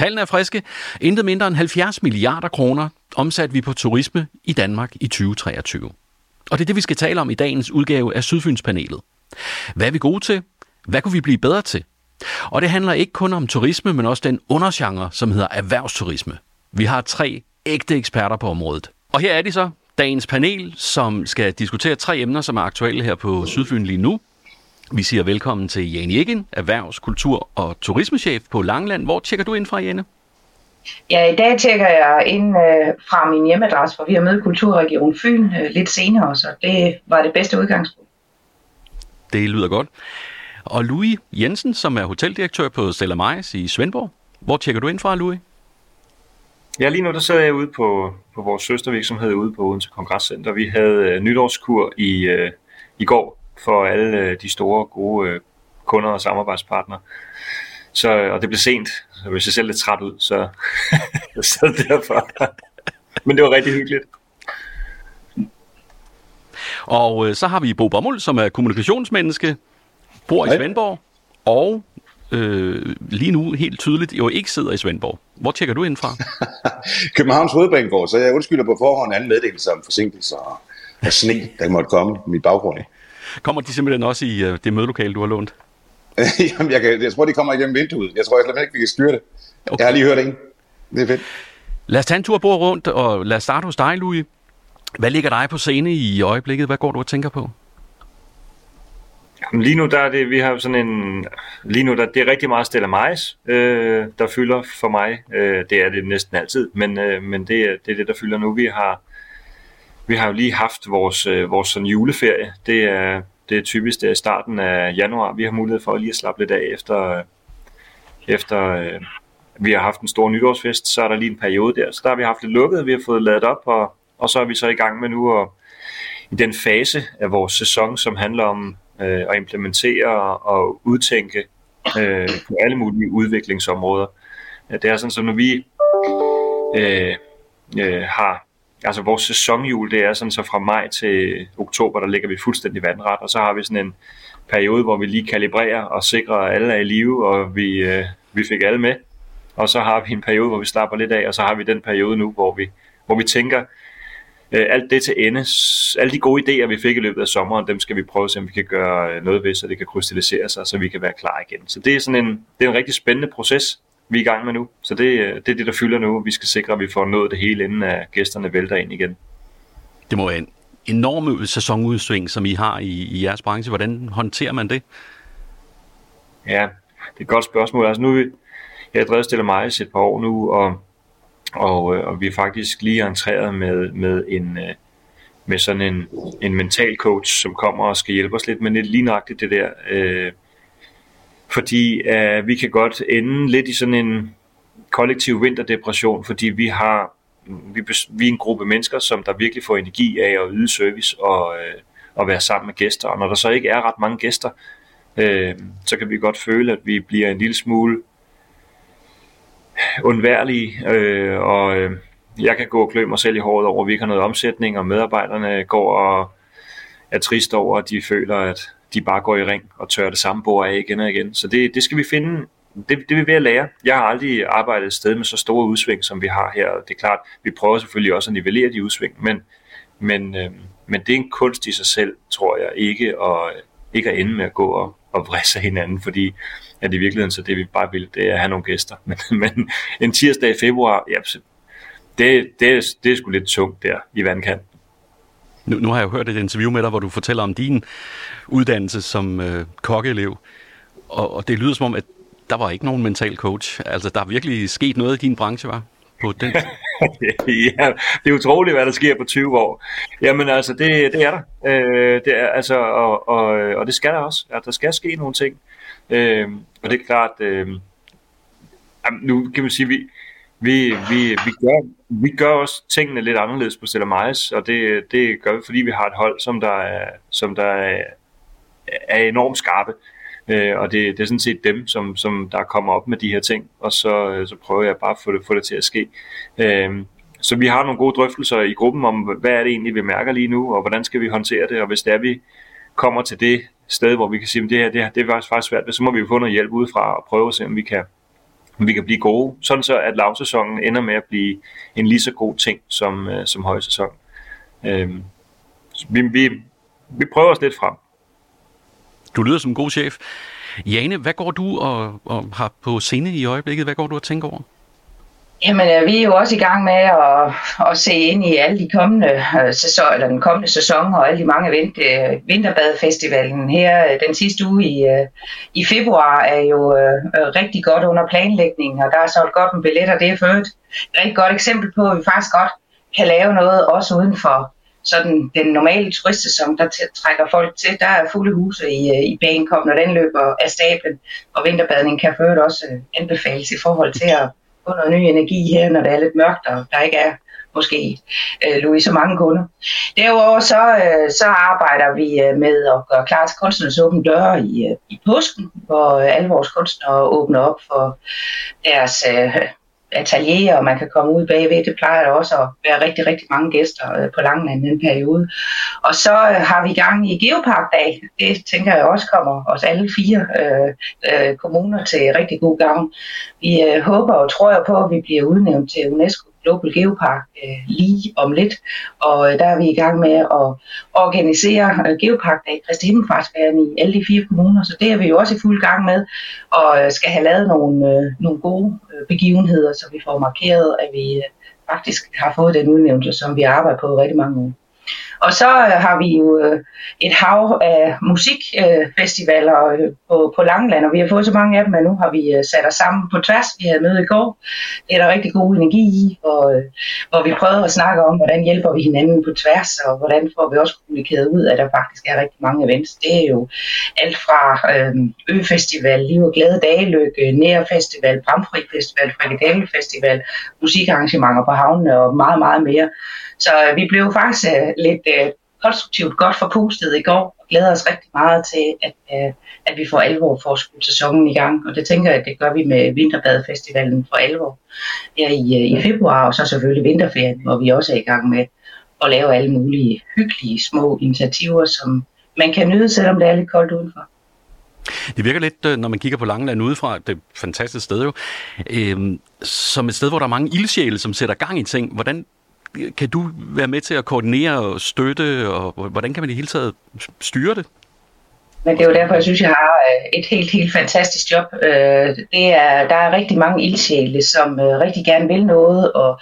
Tallene er friske. Intet mindre end 70 milliarder kroner omsat vi på turisme i Danmark i 2023. Og det er det, vi skal tale om i dagens udgave af Sydfynspanelet. Hvad er vi gode til? Hvad kunne vi blive bedre til? Og det handler ikke kun om turisme, men også den undergenre, som hedder erhvervsturisme. Vi har tre ægte eksperter på området. Og her er de så, dagens panel, som skal diskutere tre emner, som er aktuelle her på Sydfyn lige nu. Vi siger velkommen til Jane Jekken, erhvervs-, kultur- og turismechef på Langland. Hvor tjekker du ind fra, Jane? Ja, i dag tjekker jeg ind øh, fra min hjemmeadresse, for vi har med Kulturregion Fyn øh, lidt senere, så det var det bedste udgangspunkt. Det lyder godt. Og Louis Jensen, som er hoteldirektør på Stella Maris i Svendborg. Hvor tjekker du ind fra, Louis? Ja, lige nu der sidder jeg ude på, på vores søstervirksomhed ude på Odense Kongresscenter. Vi havde øh, nytårskur i, øh, i går for alle øh, de store, gode øh, kunder og samarbejdspartnere. Så, og det blev sent, så hvis jeg selv lidt træt ud, så, så derfor. Men det var rigtig hyggeligt. Og øh, så har vi Bo Bommel, som er kommunikationsmenneske, bor i Svendborg, og øh, lige nu helt tydeligt jo ikke sidder i Svendborg. Hvor tjekker du ind fra? Københavns Hovedbanegård, så jeg undskylder på forhånd anden meddelelse om forsinkelser og, og sne, der måtte komme i mit baggrund. Kommer de simpelthen også i øh, det mødelokale, du har lånt? Jamen, jeg, kan, jeg tror, de kommer igennem vinduet. Jeg tror jeg slet ikke, vi kan styre det. Okay. Jeg har lige hørt en. Det er fedt. Lad os tage en tur på rundt, og lad os starte hos dig, Louis. Hvad ligger dig på scene i øjeblikket? Hvad går du og tænker på? Jamen, lige nu der er det, vi har sådan en, lige nu der, det er rigtig meget Stella Majs, øh, der fylder for mig. Øh, det er det næsten altid, men, øh, men det, det er det, der fylder nu. Vi har, vi har jo lige haft vores, øh, vores sådan juleferie. Det er, det er typisk det er i starten af januar. Vi har mulighed for lige at slappe lidt af efter, øh, efter øh, vi har haft en stor nytårsfest, så er der lige en periode der. Så der har vi haft lidt lukket, vi har fået ladet op, og, og så er vi så i gang med nu at, i den fase af vores sæson, som handler om øh, at implementere og udtænke øh, på alle mulige udviklingsområder. Det er sådan, så når vi øh, øh, har altså vores sæsonjul, det er sådan så fra maj til oktober, der ligger vi fuldstændig vandret, og så har vi sådan en periode, hvor vi lige kalibrerer og sikrer, at alle er i live, og vi, øh, vi fik alle med. Og så har vi en periode, hvor vi slapper lidt af, og så har vi den periode nu, hvor vi, hvor vi tænker, øh, alt det til ende. Alle de gode idéer, vi fik i løbet af sommeren, dem skal vi prøve at se, om vi kan gøre noget ved, så det kan krystallisere sig, så vi kan være klar igen. Så det er sådan en, det er en rigtig spændende proces, vi er i gang med nu. Så det, øh, det er det, der fylder nu. Vi skal sikre, at vi får nået det hele, inden at gæsterne vælter ind igen. Det må være en enorm sæsonudsving, som I har i, i jeres branche. Hvordan håndterer man det? Ja, det er et godt spørgsmål. Altså nu, jeg har drevet Stille mig et par år nu, og og, øh, og vi er faktisk lige entreret med, med en øh, med sådan en, en mental coach, som kommer og skal hjælpe os lidt med lidt lige det der. Øh, fordi øh, vi kan godt ende lidt i sådan en kollektiv vinterdepression, fordi vi har vi, vi er en gruppe mennesker, som der virkelig får energi af at yde service og, øh, og være sammen med gæster. Og når der så ikke er ret mange gæster, øh, så kan vi godt føle, at vi bliver en lille smule undværlige, øh, og øh, jeg kan gå og klø mig selv i håret over, at vi ikke har noget omsætning, og medarbejderne går og er trist over, at de føler, at de bare går i ring og tørrer det samme bord af igen og igen. Så det, det skal vi finde, det, det er vi ved at lære. Jeg har aldrig arbejdet et sted med så store udsving, som vi har her. Det er klart, vi prøver selvfølgelig også at nivellere de udsving, men, men, øh, men det er en kunst i sig selv, tror jeg, ikke at, ikke at ende med at gå og, og vrisse hinanden, fordi at i virkeligheden så det vi bare vil, det er at have nogle gæster. Men, men en tirsdag i februar, ja, det, det, det er sgu lidt tungt der i vandkanten. Nu, nu har jeg jo hørt et interview med dig, hvor du fortæller om din uddannelse som øh, kokkeelev, og, og det lyder som om, at der var ikke nogen mental coach. Altså, der er virkelig sket noget i din branche, var? På den. ja, det er utroligt, hvad der sker på 20 år. Jamen altså, det, det er der. Øh, det er, altså, og, og, og det skal der også. At der skal ske nogle ting. Øh, og det er klart, øh, nu kan man sige, vi, vi, vi, vi, gør, vi gør også tingene lidt anderledes på Stella Majs, og det, det gør vi, fordi vi har et hold, som der er, som der er, er enormt skarpe. Øh, og det, det er sådan set dem, som, som der kommer op med de her ting, og så, øh, så prøver jeg bare at få det, få det til at ske. Øh, så vi har nogle gode drøftelser i gruppen om, hvad er det egentlig, vi mærker lige nu, og hvordan skal vi håndtere det, og hvis det er, vi kommer til det sted, hvor vi kan sige, at det her det, her, det er faktisk svært, så må vi jo få noget hjælp udefra og prøve at se, om vi kan, vi kan blive gode, sådan så at lavsæsonen ender med at blive en lige så god ting som, øh, som højsæson. Øh, vi, vi, vi prøver os lidt frem. Du lyder som en god chef. Jane, hvad går du og, og har på scene i øjeblikket? Hvad går du og tænker over? Jamen, øh, vi er jo også i gang med at, at se ind i alle de kommende øh, sæson, eller den kommende sæson og alle de mange vint, øh, vinterbadfestivalen her øh, den sidste uge i, øh, i februar er jo øh, øh, rigtig godt under planlægning, og der er solgt godt med billetter. Det er for et rigtig godt eksempel på, at vi faktisk godt kan lave noget også uden for sådan den normale turistsæson, der trækker folk til. Der er fulde huse i, i Bagenkop, når den løber af stablen, og vinterbadning kan ført også anbefales i forhold til at få noget ny energi her, når det er lidt mørkt, og der ikke er måske øh, Louis så mange kunder. Derudover så, øh, så arbejder vi øh, med at gøre klar til kunstnernes åbne døre i, øh, i påsken, hvor øh, alle vores kunstnere åbner op for deres øh, atelier, og man kan komme ud bagved. Det plejer der også at være rigtig, rigtig mange gæster på på Langeland den periode. Og så øh, har vi gang i Geoparkdag. Det tænker jeg også kommer os alle fire øh, øh, kommuner til rigtig god gavn. Vi øh, håber og tror jeg på, at vi bliver udnævnt til UNESCO Global Geopark øh, lige om lidt, og øh, der er vi i gang med at organisere øh, Geopark Dag Kristi Himmelfartsbæren i alle de fire kommuner, så det er vi jo også i fuld gang med, og øh, skal have lavet nogle, øh, nogle gode øh, begivenheder, så vi får markeret, at vi øh, faktisk har fået den udnævnelse, som vi arbejder på rigtig mange år. Og så øh, har vi jo øh, et hav af musikfestivaler øh, på, på Langeland, og vi har fået så mange af dem, at nu har vi sat os sammen på tværs. Vi havde møde i går. Det er der rigtig god energi i, og, hvor vi prøvede at snakke om, hvordan hjælper vi hinanden på tværs, og hvordan får vi også kommunikeret ud, at der faktisk er rigtig mange events. Det er jo alt fra Ø-festival, Liv og Glade Dagelykke, Nær Festival, Bramfri Festival, Frikadelle Festival, musikarrangementer på havnene og meget, meget mere. Så vi blev faktisk lidt øh, konstruktivt godt for pustet i går og glæder os rigtig meget til, at, øh, at vi får alvor for skudt sæsonen i gang. Og det tænker jeg, at det gør vi med Vinterbadfestivalen for alvor her i, øh, i februar, og så selvfølgelig vinterferien, hvor vi også er i gang med at lave alle mulige hyggelige små initiativer, som man kan nyde, selvom det er lidt koldt udenfor. Det virker lidt, øh, når man kigger på Langeland udefra, det er et fantastisk sted jo, øh, som et sted, hvor der er mange ildsjæle, som sætter gang i ting. Hvordan kan du være med til at koordinere og støtte, og hvordan kan man i hele taget styre det? Men det er jo derfor, jeg synes, jeg har øh, et helt, helt fantastisk job. Øh, det er, der er rigtig mange ildsjæle, som øh, rigtig gerne vil noget og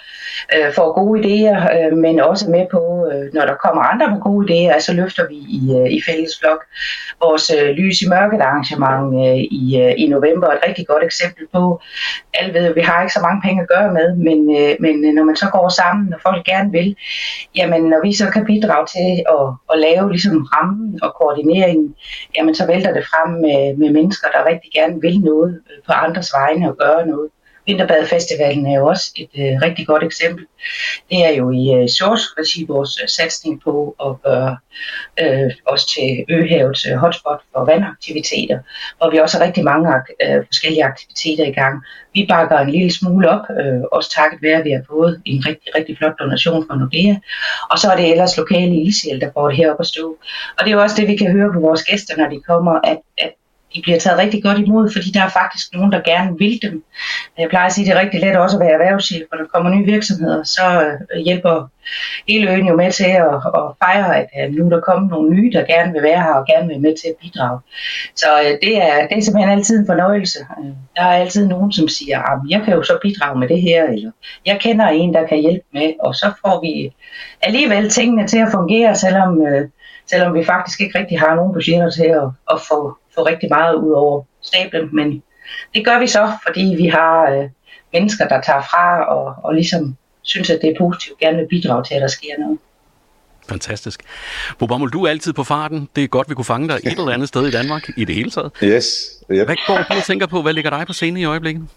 får gode idéer, men også med på, når der kommer andre med gode idéer, så løfter vi i, i fællesblok vores Lys i Mørket arrangement i, i november. Et rigtig godt eksempel på, alle ved, at vi har ikke så mange penge at gøre med, men, men når man så går sammen, og folk gerne vil, jamen når vi så kan bidrage til at, at lave ligesom rammen og koordineringen, jamen så vælter det frem med, med mennesker, der rigtig gerne vil noget øh, på andres vegne og gøre noget. Vinterbadfestivalen er jo også et øh, rigtig godt eksempel. Det er jo i øh, SOURCE regi vores øh, satsning på at gøre øh, os til Øhavets øh, hotspot for vandaktiviteter, hvor vi også har rigtig mange øh, forskellige aktiviteter i gang. Vi bakker en lille smule op, øh, også takket være, at vi har fået en rigtig, rigtig flot donation fra Nordea. Og så er det ellers lokale ildsjæl, der får det herop at stå. Og det er jo også det, vi kan høre på vores gæster, når de kommer, at, at de bliver taget rigtig godt imod, fordi der er faktisk nogen, der gerne vil dem. Jeg plejer at sige, at det er rigtig let også at være erhvervschef, når der kommer nye virksomheder, så øh, hjælper hele øen jo med til at, at fejre, at øh, nu der kommer nogle nye, der gerne vil være her og gerne vil med til at bidrage. Så øh, det er, det er simpelthen altid en fornøjelse. Der er altid nogen, som siger, ah, at jeg kan jo så bidrage med det her, eller jeg kender en, der kan hjælpe med, og så får vi alligevel tingene til at fungere, selvom, selvom vi faktisk ikke rigtig har nogen budgetter til at, at få få rigtig meget ud over stablen, men det gør vi så, fordi vi har øh, mennesker, der tager fra og, og ligesom synes, at det er positivt, gerne vil bidrage til, at der sker noget. Fantastisk. Bobammel, du er altid på farten. Det er godt, vi kunne fange dig et eller andet sted i Danmark i det hele taget. Yes. Yep. Hvad går du og tænker på? Hvad ligger dig på scenen i øjeblikket?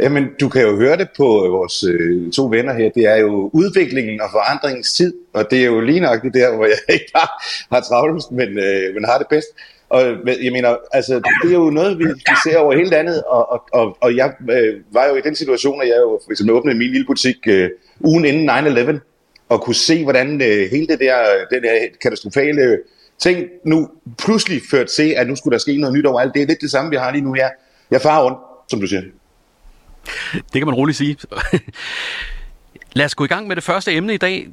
Jamen, du kan jo høre det på øh, vores øh, to venner her. Det er jo udviklingen og forandringens tid, og det er jo lige nok der, hvor jeg ikke har, har travlt, men, øh, men har det bedst. Og jeg mener, altså, det er jo noget, vi, vi ser over hele landet, og, og, og, og jeg øh, var jo i den situation, at jeg jo for eksempel åbnede min lille butik øh, ugen inden 9-11, og kunne se, hvordan øh, hele det der, den der katastrofale ting nu pludselig førte til, at nu skulle der ske noget nyt overalt. Det er lidt det samme, vi har lige nu her. Jeg farer rundt, som du siger. Det kan man roligt sige. Lad os gå i gang med det første emne i dag.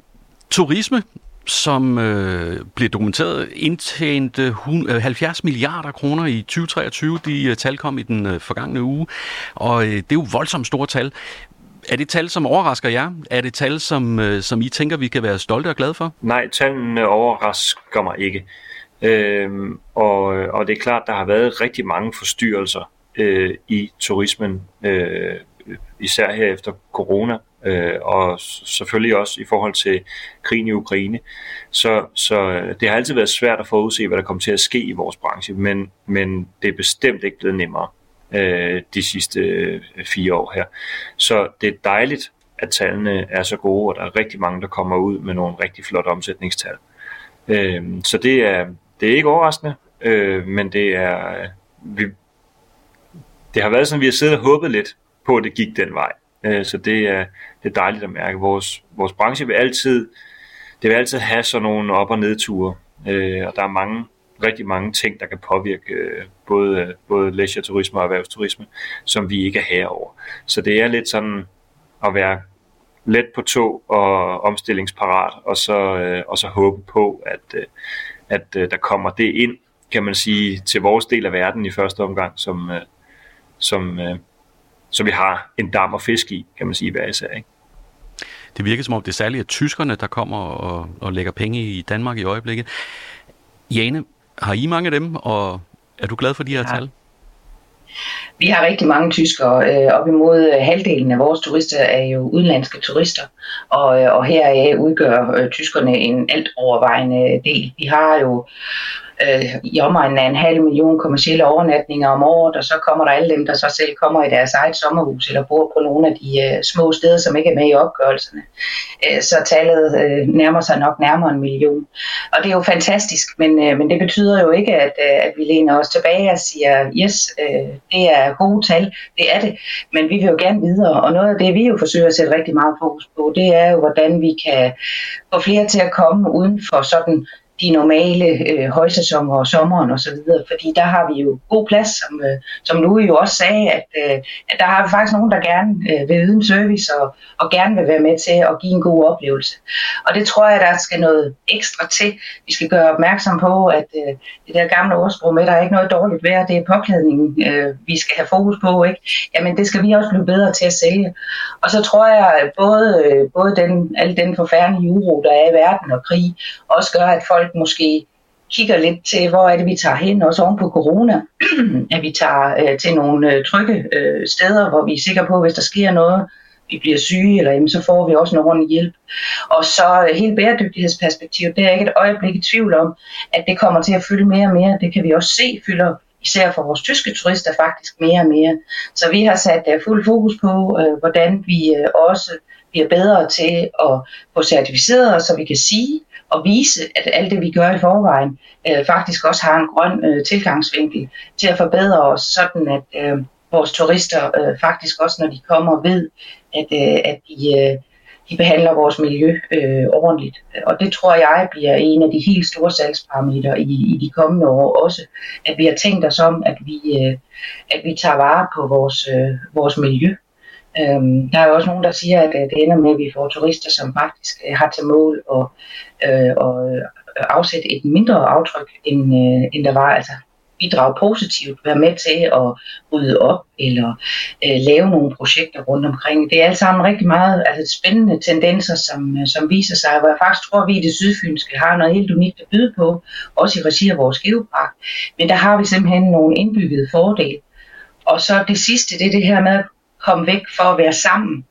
Turisme, som øh, bliver dokumenteret, indtjente 70 øh, milliarder kroner i 2023. De øh, tal kom i den øh, forgangne uge, og øh, det er jo voldsomt store tal. Er det tal, som overrasker jer? Er det tal, som, øh, som I tænker, vi kan være stolte og glade for? Nej, tallene overrasker mig ikke. Øhm, og, og det er klart, der har været rigtig mange forstyrrelser øh, i turismen, øh, især her efter corona, øh, og selvfølgelig også i forhold til krigen i Ukraine. Så, så øh, det har altid været svært at forudse, hvad der kommer til at ske i vores branche, men, men det er bestemt ikke blevet nemmere øh, de sidste øh, fire år her. Så det er dejligt, at tallene er så gode, og der er rigtig mange, der kommer ud med nogle rigtig flotte omsætningstal. Øh, så det er, det er ikke overraskende, øh, men det er vi, det har været sådan, vi har siddet og håbet lidt på, at det gik den vej. Øh, så det er, det er dejligt at mærke. Vores, vores branche vil altid, det vil altid have sådan nogle op- og nedture, øh, og der er mange, rigtig mange ting, der kan påvirke øh, både, øh, både leisure-turisme og erhvervsturisme, som vi ikke er herover. Så det er lidt sådan at være let på tog og omstillingsparat, og så, øh, og så håbe på, at, øh, at der kommer det ind, kan man sige, til vores del af verden i første omgang, som, som, så vi har en dam og fisk i, kan man sige, hver især. Ikke? Det virker som om det er særligt tyskerne, der kommer og, og lægger penge i Danmark i øjeblikket. Jane, har I mange af dem, og er du glad for de her ja. tal? Vi har rigtig mange tyskere. Øh, op imod halvdelen af vores turister er jo udenlandske turister, og, øh, og her udgør øh, tyskerne en alt overvejende del. Vi har jo øh, i omegnen af en halv million kommersielle overnatninger om året, og så kommer der alle dem, der så selv kommer i deres eget sommerhus eller bor på nogle af de øh, små steder, som ikke er med i opgørelserne. Øh, så tallet øh, nærmer sig nok nærmere en million. Og det er jo fantastisk, men, øh, men det betyder jo ikke, at, øh, at vi læner os tilbage og siger, yes, øh, det er gode tal, det er det, men vi vil jo gerne videre, og noget af det, vi jo forsøger at sætte rigtig meget fokus på, det er jo, hvordan vi kan få flere til at komme uden for sådan de normale øh, højsæsoner og sommeren og så videre, fordi der har vi jo god plads, som, øh, som Louis jo også sagde, at, øh, at der har vi faktisk nogen, der gerne øh, vil yde en service og, og gerne vil være med til at give en god oplevelse. Og det tror jeg, der skal noget ekstra til. Vi skal gøre opmærksom på, at øh, det der gamle ordsprog med, der er ikke noget dårligt vejr, det er påklædningen, øh, vi skal have fokus på, ikke? Jamen det skal vi også blive bedre til at sælge. Og så tror jeg, at både, øh, både den, al den forfærdelige uro, der er i verden og krig, også gør, at folk måske kigger lidt til, hvor er det, vi tager hen, også oven på corona, at vi tager øh, til nogle øh, trygge øh, steder, hvor vi er sikre på, hvis der sker noget, vi bliver syge, eller jamen, så får vi også en ordentlig hjælp. Og så øh, hele bæredygtighedsperspektivet, det er ikke et øjeblik i tvivl om, at det kommer til at fylde mere og mere. Det kan vi også se fylder især for vores tyske turister faktisk mere og mere. Så vi har sat uh, fuld fokus på, uh, hvordan vi uh, også bliver bedre til at få certificeret, så vi kan sige, at vise, at alt det, vi gør i forvejen, øh, faktisk også har en grøn øh, tilgangsvinkel til at forbedre os, sådan at øh, vores turister øh, faktisk også, når de kommer, ved, at, øh, at de, øh, de behandler vores miljø øh, ordentligt. Og det tror jeg bliver en af de helt store salgsparametre i, i de kommende år også, at vi har tænkt os om, at vi, øh, at vi tager vare på vores, øh, vores miljø. Øhm, der er jo også nogen, der siger, at øh, det ender med, at vi får turister, som faktisk øh, har til mål at, øh, at øh, afsætte et mindre aftryk, end, øh, end der var. Altså bidrage positivt, være med til at rydde op eller øh, lave nogle projekter rundt omkring. Det er alt sammen rigtig meget altså, spændende tendenser, som, som viser sig, hvor jeg faktisk tror, at vi i det sydfynske har noget helt unikt at byde på, også i regi af vores geopark. Men der har vi simpelthen nogle indbyggede fordele. Og så det sidste, det er det her med at komme væk for at være sammen.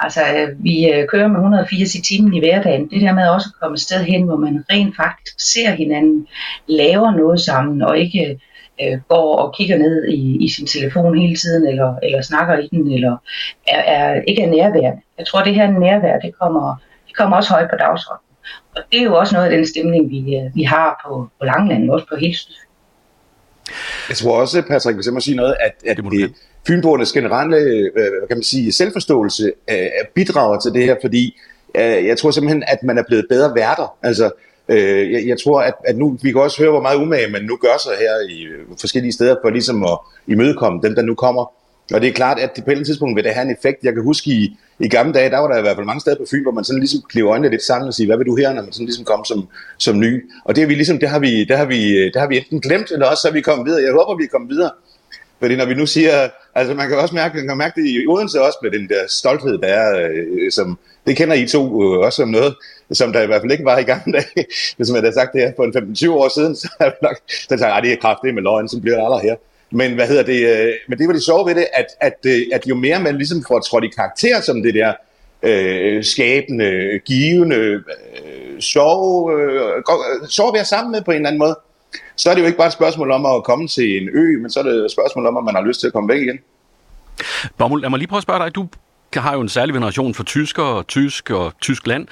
Altså, øh, vi øh, kører med 180 i timen i hverdagen. Det der med også at komme et sted hen, hvor man rent faktisk ser hinanden, laver noget sammen, og ikke øh, går og kigger ned i, i sin telefon hele tiden, eller, eller snakker i den, eller er, er, ikke er nærværende. Jeg tror, det her nærvær, det kommer, det kommer også højt på dagsordenen. Og det er jo også noget af den stemning, vi, øh, vi har på, på Langland, også på hele Jeg tror også, Patrick, hvis jeg må sige noget, at, at det, det fynboernes generelle øh, hvad kan man sige, selvforståelse øh, bidrager til det her, fordi øh, jeg tror simpelthen, at man er blevet bedre værter. Altså, øh, jeg, jeg tror, at, at nu, vi kan også høre, hvor meget umage man nu gør sig her i forskellige steder for ligesom at imødekomme dem, der nu kommer. Og det er klart, at det på et eller andet tidspunkt vil det have en effekt. Jeg kan huske i, i gamle dage, der var der i hvert fald mange steder på Fyn, hvor man sådan ligesom klev øjnene lidt sammen og sige, hvad vil du her, når man sådan ligesom kom som, som ny. Og det, er vi ligesom, det, har vi, det, har vi, det har vi enten glemt, eller også så er vi kommet videre. Jeg håber, vi er kommet videre. Fordi når vi nu siger, altså man kan også mærke, man kan mærke det i Odense også med den der stolthed, der er, øh, som, det kender I to øh, også som noget, som der i hvert fald ikke var i gamle dage. Hvis man havde sagt det her for en 15-20 år siden, så er nok, så sagt, det er kraftigt med løgn, så bliver det aldrig her. Men hvad hedder det, øh, men det var det sjove ved det, at, at, øh, at jo mere man ligesom får trådt i karakter som det der øh, skabende, givende, øh, sjove, øh, øh sjove at være sammen med på en eller anden måde, så er det jo ikke bare et spørgsmål om at komme til en ø, men så er det et spørgsmål om, at man har lyst til at komme væk igen. Bommel, lad mig lige prøve at spørge dig. Du har jo en særlig veneration for tysker og tysk og Tyskland.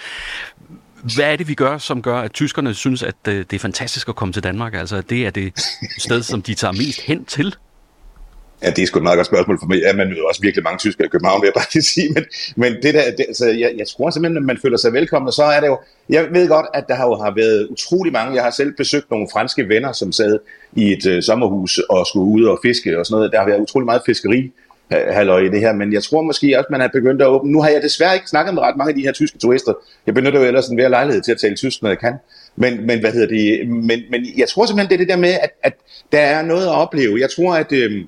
Hvad er det, vi gør, som gør, at tyskerne synes, at øh, det er fantastisk at komme til Danmark? Altså, det er det sted, som de tager mest hen til? Ja, det er sgu et meget godt spørgsmål for mig. Ja, man møder også virkelig mange tyskere i København, vil jeg bare lige sige. Men, men det der, det, altså, jeg, jeg tror simpelthen, at man føler sig velkommen, og så er det jo... Jeg ved godt, at der har jo har været utrolig mange... Jeg har selv besøgt nogle franske venner, som sad i et øh, sommerhus og skulle ud og fiske og sådan noget. Der har været utrolig meget fiskeri halløj i det her, men jeg tror måske også, man har begyndt at åbne. Nu har jeg desværre ikke snakket med ret mange af de her tyske turister. Jeg benytter jo ellers en hver lejlighed til at tale tysk, når jeg kan. Men, men hvad hedder det? Men, men jeg tror simpelthen, det er det der med, at, at der er noget at opleve. Jeg tror, at... Øh,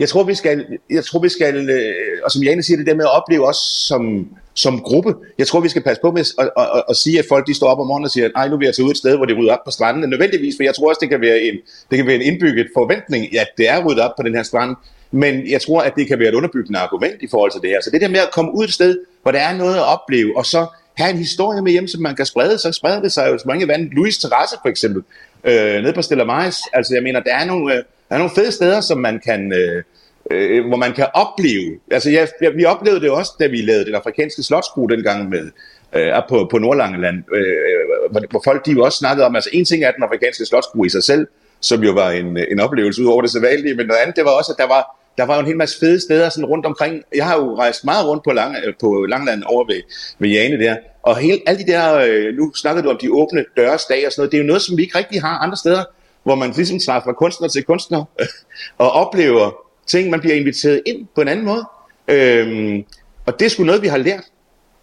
jeg tror, vi skal, jeg tror, vi skal øh, og som Jane siger, det der med at opleve os som, som gruppe. Jeg tror, vi skal passe på med at, at, at, at sige, at folk de står op om morgenen og siger, nej, nu vil jeg tage ud et sted, hvor de rydder op på stranden. Nødvendigvis, for jeg tror også, det kan være en, det kan være en indbygget forventning, at det er ryddet op på den her strand. Men jeg tror, at det kan være et underbyggende argument i forhold til det her. Så det der med at komme ud et sted, hvor der er noget at opleve, og så have en historie med hjem, som man kan sprede, så spreder det sig jo så mange vand. Louis Terrasse for eksempel, øh, nede på Stella Maris. Altså jeg mener, der er nogle, øh, der er nogle fede steder, som man kan... Øh, øh, øh hvor man kan opleve, altså ja, vi oplevede det også, da vi lavede den afrikanske slotskro dengang med, øh, på, på Nordlangeland, øh, hvor, hvor folk de jo også snakkede om, altså en ting er den afrikanske slotskrue i sig selv, som jo var en, en oplevelse ud over det sædvanlige, men noget andet, det var også, at der var, der var jo en hel masse fede steder sådan rundt omkring. Jeg har jo rejst meget rundt på, lang, på Langland over ved, ved Jane der, og hele, alle de der, øh, nu snakkede du om de åbne døres dag og sådan noget, det er jo noget, som vi ikke rigtig har andre steder, hvor man ligesom træffer kunstner til kunstner og oplever ting, man bliver inviteret ind på en anden måde. Øhm, og det er sgu noget, vi har lært.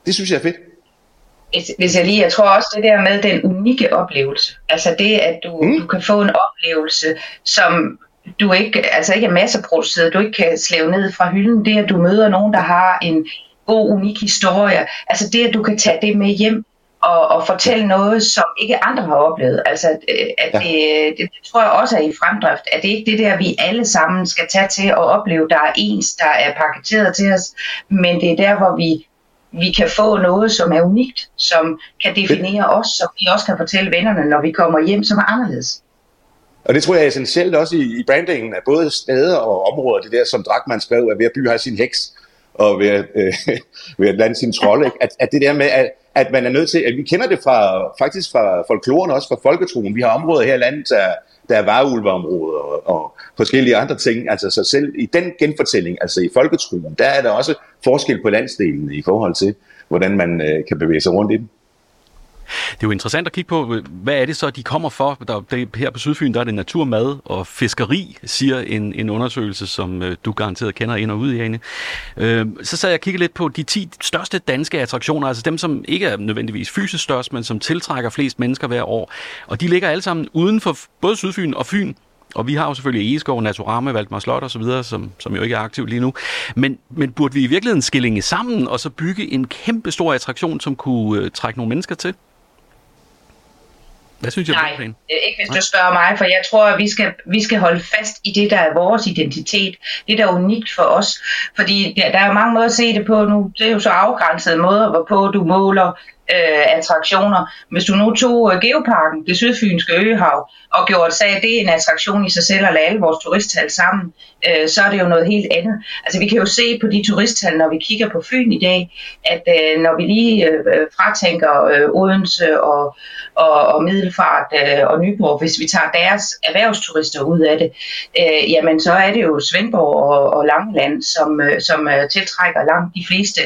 Det synes jeg er fedt. Hvis jeg lige, jeg tror også det der med den unikke oplevelse. Altså det, at du, mm. du kan få en oplevelse, som du ikke, altså ikke er masseproduceret, du ikke kan slæve ned fra hylden. Det, at du møder nogen, der har en god, unik historie. Altså det, at du kan tage det med hjem og, og fortælle noget, som ikke andre har oplevet. Altså, øh, at ja. det, det, det tror jeg også er i fremdrift, at det ikke det der, vi alle sammen skal tage til at opleve, der er ens, der er paketeret til os, men det er der, hvor vi, vi kan få noget, som er unikt, som kan definere os, som vi også kan fortælle vennerne, når vi kommer hjem, som er anderledes. Og det tror jeg er essentielt også i, i brandingen af både steder og områder. Det der, som Drakman skrev, at hver by har sin heks, og ved at, øh, ved at lande sin trolde. Ikke? At, at det der med, at, at man er nødt til, at vi kender det fra, faktisk fra folkloren, også fra folketroen. Vi har områder her i landet, der, der er vareulveområder og, og forskellige andre ting. Altså så selv i den genfortælling, altså i folketroen, der er der også forskel på landsdelene i forhold til, hvordan man øh, kan bevæge sig rundt i den. Det er jo interessant at kigge på, hvad er det så, de kommer for? Der, det, her på Sydfyn, der er det naturmad og fiskeri, siger en, en undersøgelse, som øh, du garanteret kender ind og ud, Jane. Øh, så sad jeg og kiggede lidt på de 10 største danske attraktioner, altså dem, som ikke er nødvendigvis fysisk størst, men som tiltrækker flest mennesker hver år. Og de ligger alle sammen uden for både Sydfyn og Fyn. Og vi har jo selvfølgelig Egeskov, Naturama, Valdemar Slot og så videre, som, som jo ikke er aktiv lige nu. Men, men burde vi i virkeligheden skillinge sammen og så bygge en kæmpe stor attraktion, som kunne øh, trække nogle mennesker til? Hvad synes jeg Nej, plan? ikke hvis du spørger mig, for jeg tror, at vi skal, vi skal holde fast i det, der er vores identitet. Det, der er unikt for os. Fordi der, der er mange måder at se det på nu. Det er jo så afgrænsede måder, hvorpå du måler øh, attraktioner. Hvis du nu tog øh, Geoparken, det sydfynske øhav, og gjorde sagde, at det er en attraktion i sig selv, og lade alle vores turisttal sammen, øh, så er det jo noget helt andet. Altså vi kan jo se på de turisttal, når vi kigger på Fyn i dag, at øh, når vi lige øh, fratænker øh, Odense og, og, og Middelfart øh, og Nyborg, hvis vi tager deres erhvervsturister ud af det, øh, jamen så er det jo Svendborg og, og Langeland, som, øh, som øh, tiltrækker langt de fleste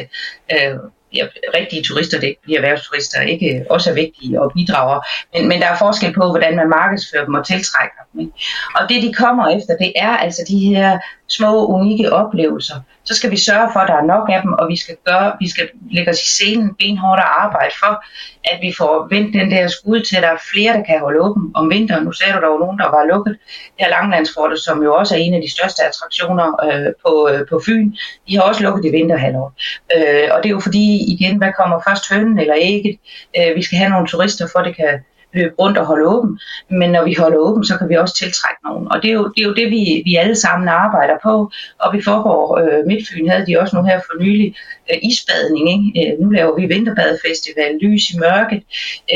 øh, bliver rigtige turister, det bliver erhvervsturister, ikke også er vigtige og bidrager. Men, men der er forskel på, hvordan man markedsfører dem og tiltrækker dem. Ikke? Og det, de kommer efter, det er altså de her små, unikke oplevelser. Så skal vi sørge for, at der er nok af dem, og vi skal, gøre, vi skal lægge os i scenen benhårdt og arbejde for, at vi får vendt den der skud til, at der er flere, der kan holde åben om vinteren. Nu sagde du, der var nogen, der var lukket. Her Langlandsfortet, som jo også er en af de største attraktioner øh, på, øh, på Fyn, de har også lukket i vinterhalvår. Øh, og det er jo fordi, igen, hvad kommer først hønnen eller ægget? Øh, vi skal have nogle turister, for det kan løbe rundt og holde åben. Men når vi holder åben, så kan vi også tiltrække nogen. Og det er jo det, er jo det vi, vi alle sammen arbejder på. Og vi forgår, øh, Midtfyn havde de også nu her for nylig øh, isbadning. Ikke? Øh, nu laver vi vinterbadfestival, lys i mørket.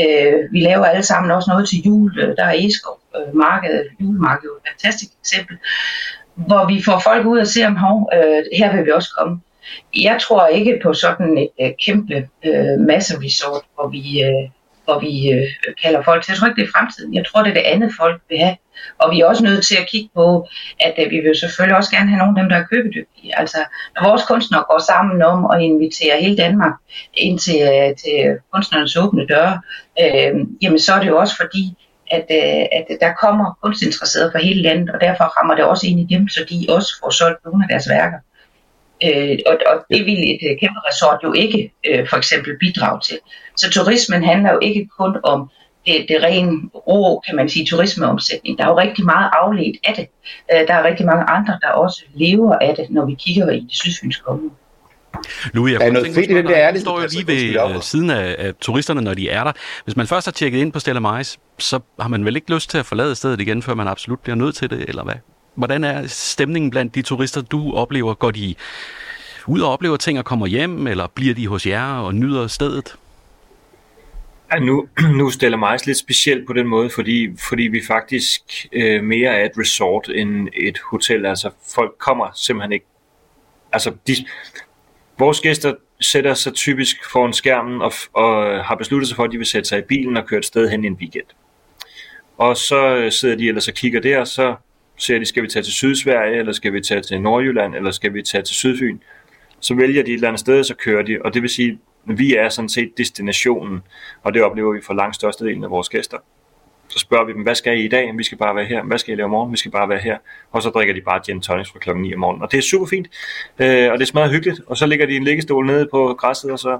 Øh, vi laver alle sammen også noget til jul. Øh, der er Eskov øh, marked, julemarked, et fantastisk eksempel. Hvor vi får folk ud og se om, hov, øh, her vil vi også komme. Jeg tror ikke på sådan et øh, kæmpe øh, masseresort, hvor vi, øh, hvor vi øh, kalder folk til. Jeg tror ikke, det er fremtiden. Jeg tror, det er det andet, folk vil have. Og vi er også nødt til at kigge på, at øh, vi vil selvfølgelig også gerne have nogle af dem, der er købedygtige. Altså, når vores kunstnere går sammen om at invitere hele Danmark ind til, øh, til kunstnernes åbne døre, øh, jamen så er det jo også fordi, at, øh, at der kommer kunstinteresserede fra hele landet, og derfor rammer det også ind i dem, så de også får solgt nogle af deres værker. Øh, og, og det vil et øh, kæmpe resort jo ikke øh, for eksempel bidrage til. Så turismen handler jo ikke kun om det, det rene rå, kan man sige, turismeomsætning. Der er jo rigtig meget afledt af det. Øh, der er rigtig mange andre, der også lever af det, når vi kigger i det sydfynske område. Louis, jeg der er noget fedt i den der ærlighed. står jo lige ved uh, siden af, af turisterne, når de er der. Hvis man først har tjekket ind på Stella Maris, så har man vel ikke lyst til at forlade stedet igen, før man absolut bliver nødt til det, eller hvad? Hvordan er stemningen blandt de turister, du oplever? Går de ud og oplever ting og kommer hjem, eller bliver de hos jer og nyder stedet? Ja, nu, nu stiller mig lidt specielt på den måde, fordi, fordi vi faktisk øh, mere er et resort end et hotel. Altså folk kommer simpelthen ikke... Altså de, vores gæster sætter sig typisk foran skærmen og, og har besluttet sig for, at de vil sætte sig i bilen og køre et sted hen i en weekend. Og så sidder de ellers og kigger der, og så ser de, skal vi tage til Sydsverige, eller skal vi tage til Nordjylland, eller skal vi tage til Sydfyn? Så vælger de et eller andet sted, så kører de, og det vil sige, at vi er sådan set destinationen, og det oplever vi for langt størstedelen af vores gæster. Så spørger vi dem, hvad skal I i dag? Vi skal bare være her. Hvad skal I lave i morgen? Vi skal bare være her. Og så drikker de bare gin tonics fra klokken 9 om morgenen. Og det er super fint, øh, og det er smadret hyggeligt. Og så ligger de en liggestol nede på græsset, og så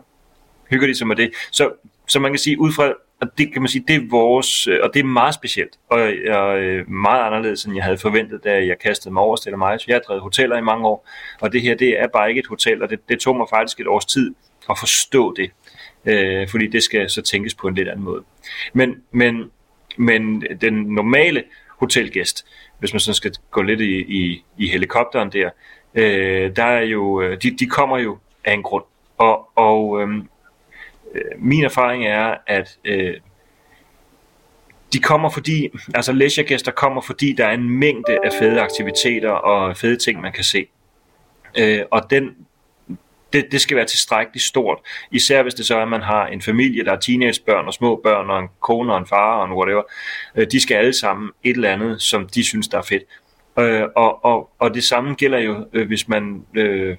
hygger de sig med det. Så, så man kan sige, ud fra og det kan man sige, det er vores, øh, og det er meget specielt, og, og øh, meget anderledes, end jeg havde forventet, da jeg kastede mig over Stella Maris. Jeg har drevet hoteller i mange år, og det her, det er bare ikke et hotel, og det, det tog mig faktisk et års tid at forstå det, øh, fordi det skal så tænkes på en lidt anden måde. Men, men, men den normale hotelgæst, hvis man sådan skal gå lidt i, i, i helikopteren der, øh, der er jo, øh, de, de kommer jo af en grund, og, og øh, Øh, min erfaring er, at øh, de kommer fordi, altså læsjergæster kommer fordi, der er en mængde af fede aktiviteter og fede ting, man kan se. Øh, og den, det, det skal være tilstrækkeligt stort. Især hvis det så er, at man har en familie, der er teenagebørn og små børn og en kone og en far og en whatever. Øh, de skal alle sammen et eller andet, som de synes, der er fedt. Øh, og, og, og det samme gælder jo, øh, hvis man øh,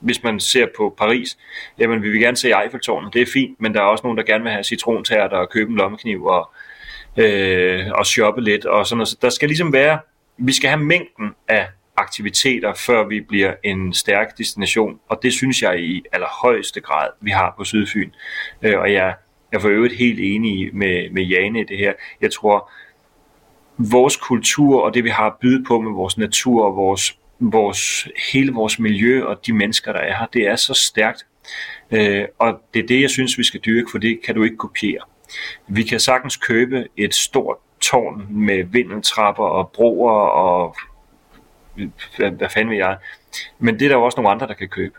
hvis man ser på Paris, jamen vi vil gerne se Eiffeltårnet, det er fint, men der er også nogen, der gerne vil have citrontærter og købe en lommekniv og, øh, og shoppe lidt og sådan noget. Så der skal ligesom være, vi skal have mængden af aktiviteter, før vi bliver en stærk destination, og det synes jeg i allerhøjeste grad, vi har på Sydfyn. Øh, og jeg, jeg er for øvrigt helt enig med, med Jane i det her. Jeg tror, vores kultur og det, vi har at byde på med vores natur og vores vores, hele vores miljø og de mennesker, der er her, det er så stærkt. Øh, og det er det, jeg synes, vi skal dyrke, for det kan du ikke kopiere. Vi kan sagtens købe et stort tårn med vindeltrapper og broer og hvad, hvad fanden vil jeg. Men det er der jo også nogle andre, der kan købe.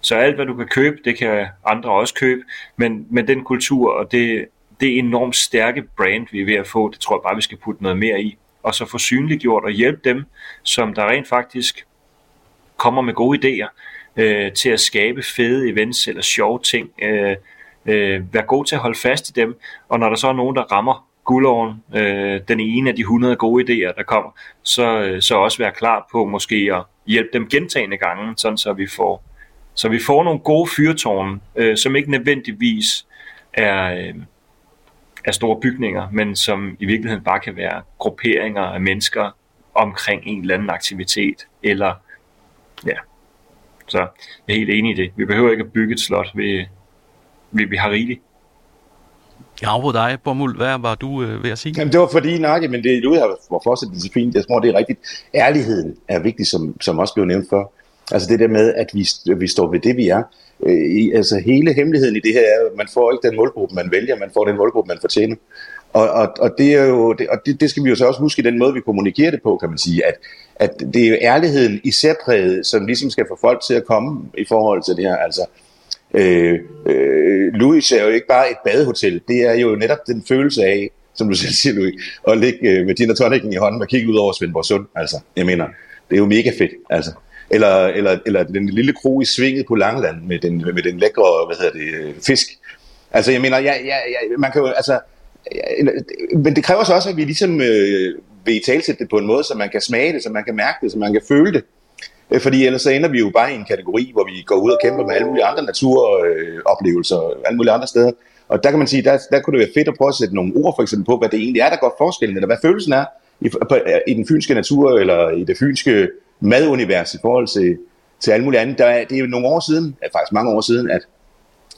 Så alt, hvad du kan købe, det kan andre også købe, men, men den kultur og det, det enormt stærke brand, vi er ved at få, det tror jeg bare, vi skal putte noget mere i og så få synliggjort og hjælpe dem, som der rent faktisk kommer med gode idéer øh, til at skabe fede events eller sjove ting. Øh, øh, vær god til at holde fast i dem, og når der så er nogen, der rammer guldåren, øh, den ene af de 100 gode idéer, der kommer, så, øh, så også være klar på måske at hjælpe dem gentagende gange, sådan så vi får Så vi får nogle gode fyrtårne, øh, som ikke nødvendigvis er, øh, er store bygninger, men som i virkeligheden bare kan være grupperinger af mennesker omkring en eller anden aktivitet, eller ja. Så jeg er helt enig i det. Vi behøver ikke at bygge et slot, vi, vi, vi har rigeligt. Jeg afbrød dig, Bomuld. Hvad var du øh, ved at sige? Jamen, det var fordi, nej, men det, du har fortsat det fint. Jeg tror, det er rigtigt. Ærligheden er vigtig, som, som også blev nævnt før. Altså det der med, at vi, vi står ved det, vi er. Øh, altså hele hemmeligheden i det her er, at man får ikke den målgruppe, man vælger, man får den målgruppe, man fortjener. Og, og, og, det, er jo, det, og det, det skal vi jo så også huske i den måde, vi kommunikerer det på, kan man sige, at, at det er jo ærligheden i særpræget, som ligesom skal få folk til at komme i forhold til det her. Altså, øh, øh, Louis er jo ikke bare et badehotel, det er jo netop den følelse af, som du selv siger, Louis, at ligge øh, med din og i hånden og kigge ud over Svendborg Sund. Altså, jeg mener, det er jo mega fedt. Altså. Eller, eller, eller den lille kro i svinget på Langeland med den, med den lækre, hvad hedder det, øh, fisk. Altså, jeg mener, jeg, jeg, jeg, man kan jo, altså, men det kræver så også, at vi ligesom øh, vil i talsætte det på en måde, så man kan smage det, så man kan mærke det, så man kan føle det. Øh, fordi ellers så ender vi jo bare i en kategori, hvor vi går ud og kæmper med alle mulige andre naturoplevelser, øh, alle mulige andre steder. Og der kan man sige, der, der kunne det være fedt at prøve at sætte nogle ord for eksempel på, hvad det egentlig er, der går forskellen, eller hvad følelsen er i, på, i den fynske natur, eller i det fynske madunivers i forhold til, til alt muligt andre. Der, det er jo nogle år siden, faktisk mange år siden, at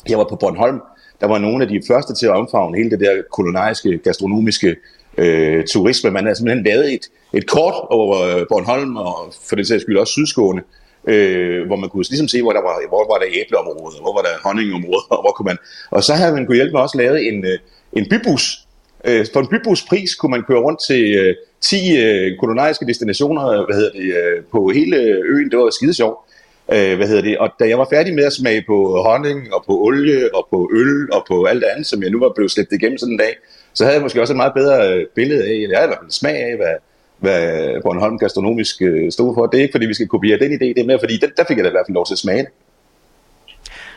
jeg var på Bornholm, der var nogle af de første til at omfavne hele det der kolonariske, gastronomiske øh, turisme. Man har simpelthen lavet et, et kort over øh, Bornholm, og for det sags skyld også Sydskåne, øh, hvor man kunne ligesom se, hvor der var, hvor var der æbleområder, hvor var der honningområder, og hvor kunne man... Og så havde man kunne hjælpe med også lavet en, øh, en bybus. Øh, for en bybuspris kunne man køre rundt til øh, 10 øh, kolonariske destinationer hvad hedder det, øh, på hele øen. Det var skide sjovt. Øh, hvad hedder det? Og da jeg var færdig med at smage på honning og på olie og på øl og på alt det andet, som jeg nu var blevet slæbt igennem sådan en dag, så havde jeg måske også et meget bedre øh, billede af, eller jeg havde i hvert fald en smag af, hvad, hvad Bornholm gastronomisk øh, stod for. Det er ikke, fordi vi skal kopiere den idé, det er mere, fordi den, der fik jeg da i hvert fald lov til at smage det.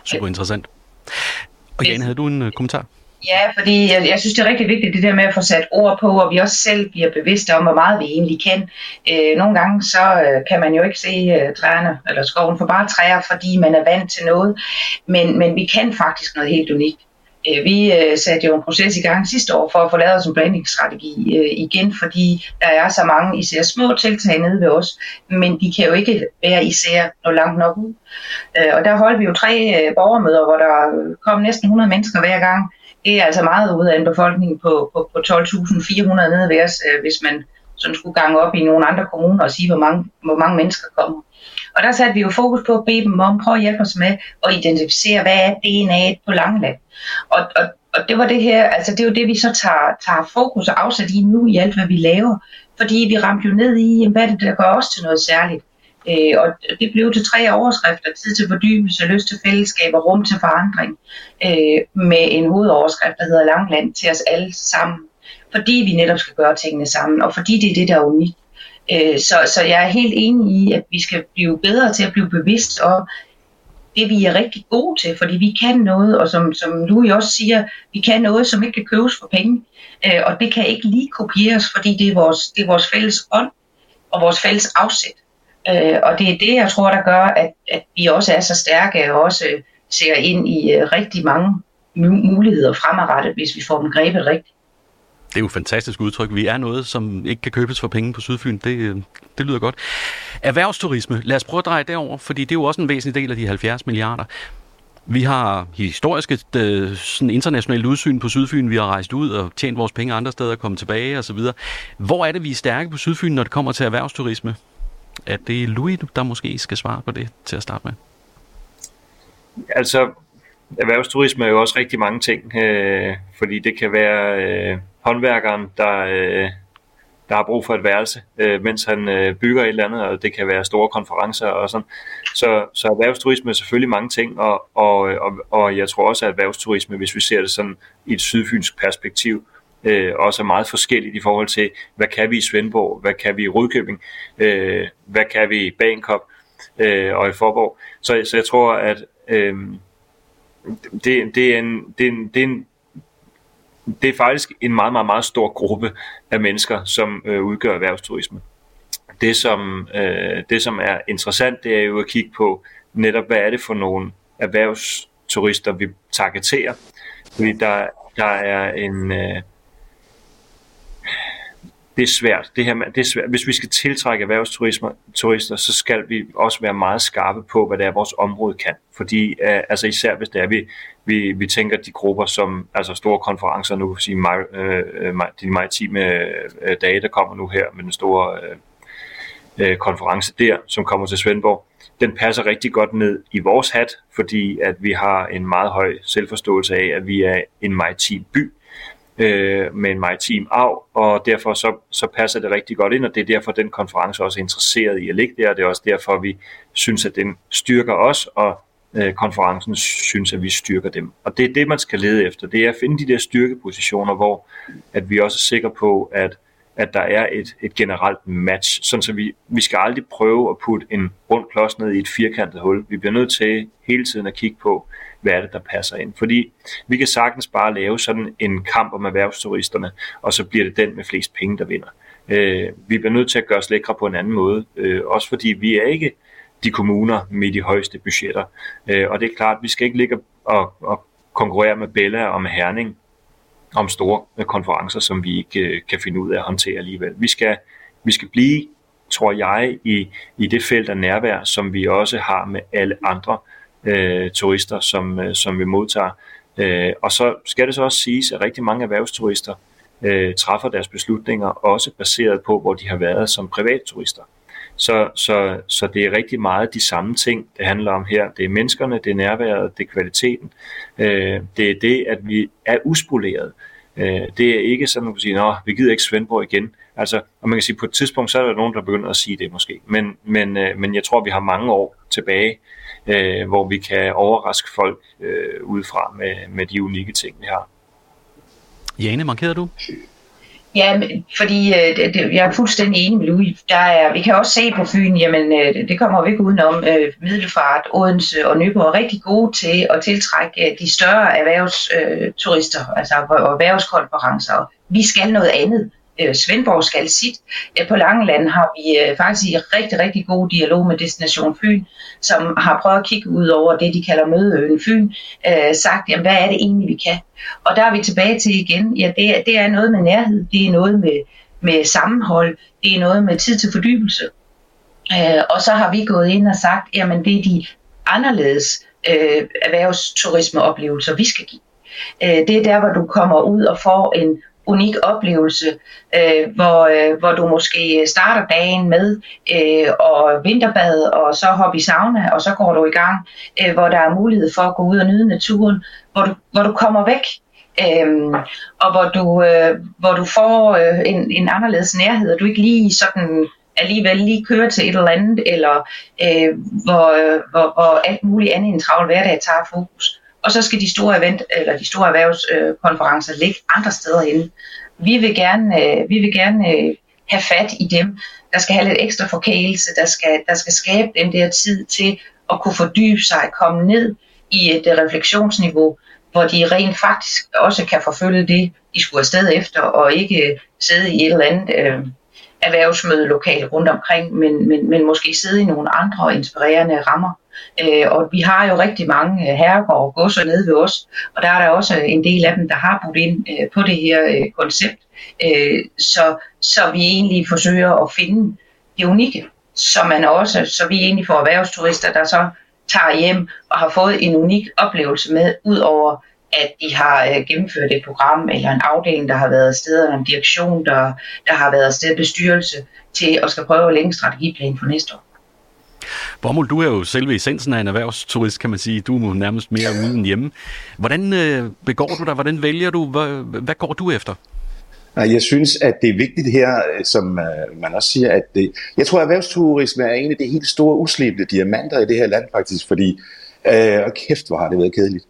Super interessant. Og Jane, havde du en kommentar? Ja, fordi jeg, jeg synes, det er rigtig vigtigt, det der med at få sat ord på, og vi også selv bliver bevidste om, hvor meget vi egentlig kan. Øh, nogle gange så øh, kan man jo ikke se øh, træerne eller skoven for bare træer, fordi man er vant til noget, men, men vi kan faktisk noget helt unikt. Øh, vi øh, satte jo en proces i gang sidste år for at få lavet os en blandingsstrategi øh, igen, fordi der er så mange især små tiltag nede ved os, men de kan jo ikke være især nå langt nok ud. Øh, og der holdt vi jo tre øh, borgermøder, hvor der kom næsten 100 mennesker hver gang, det er altså meget ud af en befolkning på, på, på 12.400 nede ved os, øh, hvis man sådan skulle gange op i nogle andre kommuner og sige, hvor mange, hvor mange mennesker kommer. Og der satte vi jo fokus på at bede dem om, prøv at hjælpe os med at identificere, hvad er DNA på Langeland. Og, og, og det var det her, altså det er jo det, vi så tager, tager fokus og afsat i nu i alt, hvad vi laver. Fordi vi ramte jo ned i, hvad det der gør os til noget særligt. Øh, og det blev til tre overskrifter, tid til fordybelse, lyst til fællesskab og rum til forandring, øh, med en hovedoverskrift, der hedder Langland til os alle sammen. Fordi vi netop skal gøre tingene sammen, og fordi det er det, der er unikt. Øh, så, så jeg er helt enig i, at vi skal blive bedre til at blive bevidst om det, vi er rigtig gode til, fordi vi kan noget, og som, som Louis også siger, vi kan noget, som ikke kan købes for penge, øh, og det kan ikke lige kopieres, fordi det er vores, det er vores fælles ånd og vores fælles afsæt. Øh, og det er det, jeg tror, der gør, at, at vi også er så stærke og også øh, ser ind i øh, rigtig mange muligheder fremadrettet, hvis vi får dem grebet rigtigt. Det er jo et fantastisk udtryk. Vi er noget, som ikke kan købes for penge på Sydfyn. Det, øh, det lyder godt. Erhvervsturisme. Lad os prøve at dreje derover, fordi det er jo også en væsentlig del af de 70 milliarder. Vi har historisk et øh, sådan internationalt udsyn på Sydfyn. Vi har rejst ud og tjent vores penge andre steder og kommet tilbage osv. Hvor er det, vi er stærke på Sydfyn, når det kommer til erhvervsturisme? Er det Louis, der måske skal svare på det til at starte med? Altså, erhvervsturisme er jo også rigtig mange ting, øh, fordi det kan være øh, håndværkeren, der, øh, der har brug for et værelse, øh, mens han øh, bygger et eller andet, og det kan være store konferencer og sådan. Så, så erhvervsturisme er selvfølgelig mange ting, og, og, og, og jeg tror også, at erhvervsturisme, hvis vi ser det sådan i et sydfynsk perspektiv, øh, også er meget forskelligt i forhold til, hvad kan vi i Svendborg, hvad kan vi i Rudkøbing, øh, hvad kan vi i Bankop øh, og i Forborg. Så, så jeg tror, at øh, det, det, er en, det, er en, det, er en, det er faktisk en meget, meget, meget stor gruppe af mennesker, som øh, udgør erhvervsturisme. Det som, øh, det, som er interessant, det er jo at kigge på, netop, hvad er det for nogle erhvervsturister, vi targeterer. Fordi der, der er en... Øh, det er svært. Det her, det er svært. Hvis vi skal tiltrække erhvervsturister, så skal vi også være meget skarpe på, hvad det er, vores område kan. Fordi uh, altså især hvis det er, vi, vi, vi tænker de grupper som altså store konferencer nu, sige, uh, de maritime uh, dage, der kommer nu her med den store uh, uh, konference der, som kommer til Svendborg, den passer rigtig godt ned i vores hat, fordi at vi har en meget høj selvforståelse af, at vi er en maritim by, øh, med en maritim arv, og derfor så, så passer det rigtig godt ind, og det er derfor, den konference også er interesseret i at ligge der, og det er også derfor, vi synes, at den styrker os, og øh, konferencen synes, at vi styrker dem. Og det er det, man skal lede efter, det er at finde de der styrkepositioner, hvor at vi også er sikre på, at at der er et, et generelt match, sådan så vi, vi skal aldrig prøve at putte en rund klods ned i et firkantet hul. Vi bliver nødt til hele tiden at kigge på, hvad er det, der passer ind. Fordi vi kan sagtens bare lave sådan en kamp om erhvervsturisterne, og så bliver det den med flest penge, der vinder. Øh, vi bliver nødt til at gøre os lækre på en anden måde, øh, også fordi vi er ikke de kommuner med de højeste budgetter. Øh, og det er klart, at vi skal ikke ligge og, og konkurrere med Bella og med Herning om store konferencer, som vi ikke øh, kan finde ud af at håndtere alligevel. Vi skal, vi skal blive, tror jeg, i, i det felt af nærvær, som vi også har med alle andre øh, turister, som, øh, som vi modtager. Øh, og så skal det så også siges, at rigtig mange erhvervsturister øh, træffer deres beslutninger også baseret på, hvor de har været som privatturister. Så, så, så det er rigtig meget de samme ting, det handler om her. Det er menneskerne, det er nærværet, det er kvaliteten. Øh, det er det, at vi er uspoleret. Øh, det er ikke sådan, at man kan sige, at vi gider ikke Svendborg igen. Altså, og man kan sige, på et tidspunkt, så er der nogen, der begynder at sige det måske. Men, men, øh, men jeg tror, vi har mange år tilbage, øh, hvor vi kan overraske folk øh, udefra med, med de unikke ting, vi har. Jane, markerer du? Ja, fordi øh, det, det, jeg er fuldstændig enig med Louis. Der er, vi kan også se på Fyn, jamen øh, det kommer vi ikke udenom, øh, Middelfart, Odense og Nyborg er rigtig gode til at tiltrække øh, de større erhvervsturister, øh, altså erhvervskonferencer. Vi skal noget andet øh, Svendborg skal sit. Øh, på Langeland har vi øh, faktisk i rigtig, rigtig god dialog med Destination Fyn, som har prøvet at kigge ud over det, de kalder Mødeøen Fyn, øh, sagt, jamen, hvad er det egentlig, vi kan? Og der er vi tilbage til igen, ja, det, det er noget med nærhed, det er noget med, med sammenhold, det er noget med tid til fordybelse. Øh, og så har vi gået ind og sagt, jamen det er de anderledes øh, erhvervsturismeoplevelser, vi skal give. Øh, det er der, hvor du kommer ud og får en unik oplevelse, øh, hvor, øh, hvor du måske starter dagen med øh, og vinterbad, og så hopper i sauna, og så går du i gang, øh, hvor der er mulighed for at gå ud og nyde naturen, hvor du, hvor du kommer væk, øh, og hvor du, øh, hvor du får øh, en, en anderledes nærhed, og du ikke lige sådan alligevel lige kører til et eller andet, eller øh, hvor, øh, hvor, hvor alt muligt andet end travl hverdag tager fokus og så skal de store event eller de store erhvervskonferencer øh, ligge andre steder inde. Vi vil gerne, øh, vi vil gerne øh, have fat i dem, der skal have lidt ekstra forkælelse, der skal, der skal skabe dem der tid til at kunne fordybe sig, komme ned i et refleksionsniveau, hvor de rent faktisk også kan forfølge det, de skulle afsted efter, og ikke sidde i et eller andet øh, erhvervsmøde lokalt rundt omkring, men, men, men måske sidde i nogle andre inspirerende rammer. Øh, og vi har jo rigtig mange øh, herregård og godser nede ved os, og der er der også øh, en del af dem, der har budt ind øh, på det her øh, koncept. Øh, så, så vi egentlig forsøger at finde det unikke, så man også, så vi egentlig får erhvervsturister, der så tager hjem og har fået en unik oplevelse med, ud over at de har øh, gennemført et program eller en afdeling, der har været afsted, eller en direktion, der, der har været afsted bestyrelse til at skal prøve at lægge en strategiplan for næste år. Bommel, du er jo selve essensen af en erhvervsturist, kan man sige. Du er nærmest mere ude end hjemme. Hvordan øh, begår du dig? Hvordan vælger du? Hvad, hvad går du efter? Jeg synes, at det er vigtigt her, øh, som øh, man også siger, at det, jeg tror, at erhvervsturisme er en af de helt store uslebne diamanter i det her land faktisk, fordi, øh, og kæft, hvor har det været kedeligt.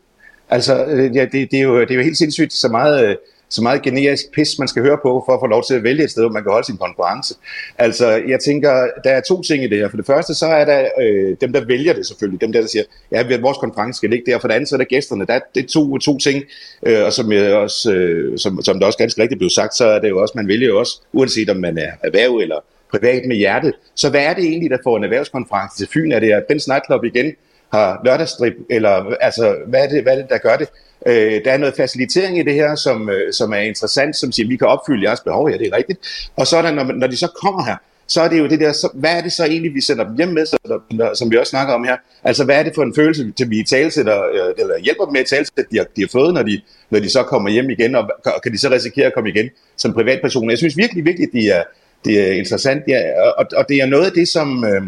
Altså, øh, ja, det, det, er jo, det er jo helt sindssygt så meget... Så meget generisk pis, man skal høre på, for at få lov til at vælge et sted, hvor man kan holde sin konference. Altså, jeg tænker, der er to ting i det her. For det første, så er der øh, dem, der vælger det selvfølgelig. Dem der, der siger, ja, vores konference skal ligge der. For det andet, så er der gæsterne. Der er, det er to, to ting, øh, og som, jeg også, øh, som, som der også ganske rigtigt blev sagt, så er det jo også, man vælger jo også, uanset om man er erhverv eller privat med hjertet. Så hvad er det egentlig, der får en erhvervskonference til Fyn? Er det Bens Nightclub igen? Har lørdagsstrip, eller altså, hvad er det, hvad er det der gør det? Øh, der er noget facilitering i det her, som, øh, som er interessant, som siger, vi kan opfylde jeres behov, ja, det er rigtigt. Og så er der, når, når de så kommer her, så er det jo det der, så, hvad er det så egentlig, vi sender dem hjem med, så, der, som vi også snakker om her? Altså, hvad er det for en følelse, til vi talsætter, øh, eller hjælper dem med at talsætte, de har, de har fået, når de, når de så kommer hjem igen, og, og kan de så risikere at komme igen som privatpersoner? Jeg synes virkelig, virkelig, det er, det er interessant, ja, og, og det er noget af det, som, øh,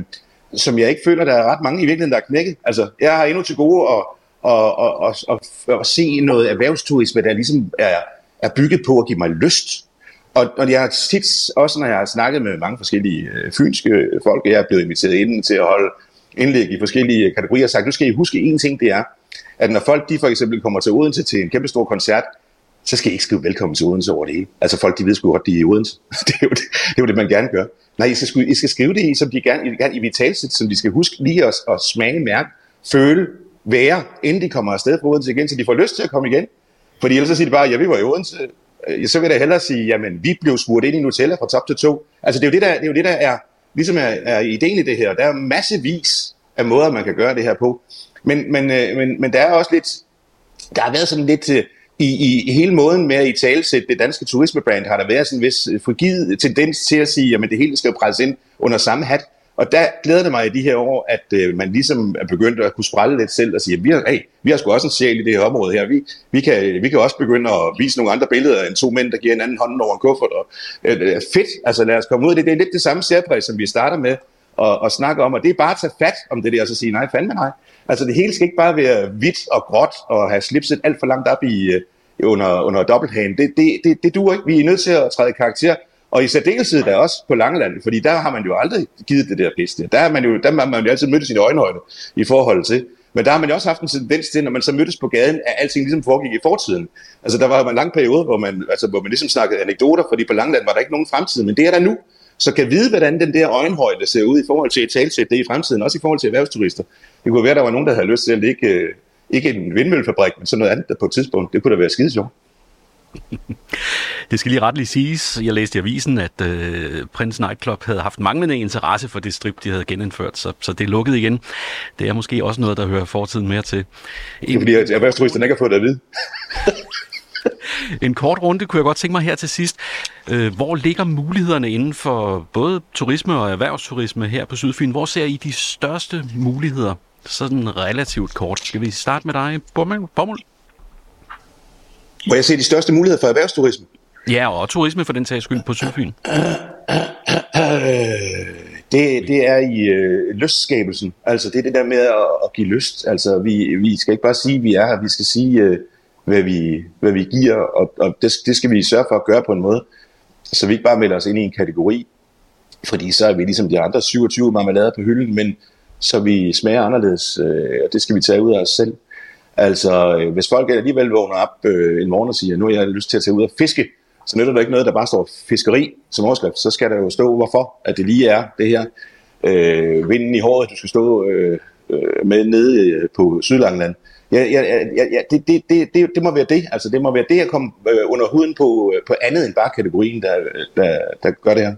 som jeg ikke føler, der er ret mange i virkeligheden, der er knækket. Altså, jeg har endnu til gode at, at, at, at, at, at se noget erhvervsturisme, der ligesom er, er bygget på at give mig lyst og, og jeg har tit, også når jeg har snakket med mange forskellige øh, fynske folk, jeg er blevet inviteret ind til at holde indlæg i forskellige kategorier, sagt, nu skal I huske en ting, det er, at når folk de for eksempel kommer til Odense til en kæmpe stor koncert, så skal I ikke skrive velkommen til Odense over det hele. Altså folk, de ved sgu godt, de er i Odense. det, er jo det, det er jo det, man gerne gør. Nej, I skal, I skal skrive det i, som de gerne, I gerne i vitalsæt, som de skal huske lige at, at smage, mærke, føle, være, inden de kommer afsted fra Odense igen, så de får lyst til at komme igen. Fordi ellers så siger de bare, ja, vi var i Odense, øh, så vil jeg hellere sige, jamen vi blev smurt ind i Nutella fra top til to. Altså det er jo det, der, det er, jo det, der er, ligesom er, er ideen i det her. Der er massevis af måder, man kan gøre det her på. Men, men, øh, men, men der er også lidt, der har været sådan lidt, øh, i, i hele måden med at i talsætte det danske turismebrand, har der været sådan en vis øh, frigid tendens til at sige, at det hele skal presses ind under samme hat. Og der glæder det mig i de her år, at øh, man ligesom er begyndt at kunne sprælle lidt selv og sige, at vi har, hey, vi har sgu også en sjæl i det her område her. Vi, vi, kan, vi kan også begynde at vise nogle andre billeder end to mænd, der giver en anden hånd over en kuffert. Og, øh, øh fedt, altså lad os komme ud af det. Det er lidt det samme særpræg, som vi starter med og, og snakke om, og det er bare at tage fat om det der, og så sige, nej, fandme nej. Altså det hele skal ikke bare være hvidt og gråt, og have slipset alt for langt op i, øh, under, under dobbelthagen. Det, det, det, det duer ikke. Vi er nødt til at træde karakter. Og i særdeleshed der også på Langeland, fordi der har man jo aldrig givet det der piste. Der har man jo, der har man jo altid mødt sine øjenhøjde i forhold til. Men der har man jo også haft en tendens til, når man så mødtes på gaden, at alting ligesom foregik i fortiden. Altså der var en lang periode, hvor man, altså, hvor man ligesom snakkede anekdoter, fordi på Langeland var der ikke nogen fremtid, men det er der nu. Så kan vide, hvordan den der øjenhøjde ser ud i forhold til et talsæt det i fremtiden, også i forhold til erhvervsturister. Det kunne være, at der var nogen, der havde lyst til at ligge, ikke en vindmøllefabrik, men sådan noget andet der på et tidspunkt. Det kunne da være skide sjovt. Det skal lige retteligt siges. Jeg læste i avisen, at øh, Prince Nightclub havde haft manglende interesse for det strip, de havde genindført, så, så det er lukket igen. Det er måske også noget, der hører fortiden mere til. Det er fordi, at erhvervsturisterne ikke har fået det at vide. en kort runde kunne jeg godt tænke mig her til sidst. Øh, hvor ligger mulighederne inden for både turisme og erhvervsturisme her på Sydfyn? Hvor ser I de største muligheder? Sådan relativt kort. Skal vi starte med dig, Bommel? Hvor jeg ser de største muligheder for erhvervsturisme. Ja, og turisme for den tages skyld på Sydfyn. Det, det er i øh, lystskabelsen. Altså det er det der med at, at give lyst. Altså vi, vi skal ikke bare sige, at vi er her. Vi skal sige, øh, hvad, vi, hvad vi giver. Og, og det, det skal vi sørge for at gøre på en måde, så vi ikke bare melder os ind i en kategori. Fordi så er vi ligesom de andre 27 marmelader på hylden, men så vi smager anderledes. Øh, og det skal vi tage ud af os selv. Altså, øh, hvis folk alligevel vågner op øh, en morgen og siger, nu har jeg lyst til at tage ud og fiske, så nytter der ikke noget, der bare står fiskeri som overskrift. Så skal der jo stå, hvorfor at det lige er det her øh, vinden i håret, du skal stå øh, øh med nede øh, på Sydlangeland. Ja, ja, ja, ja det, det, det, det, det må være det. Altså, det må være det at komme øh, under huden på, øh, på andet end bare kategorien, der, øh, der, der gør det her.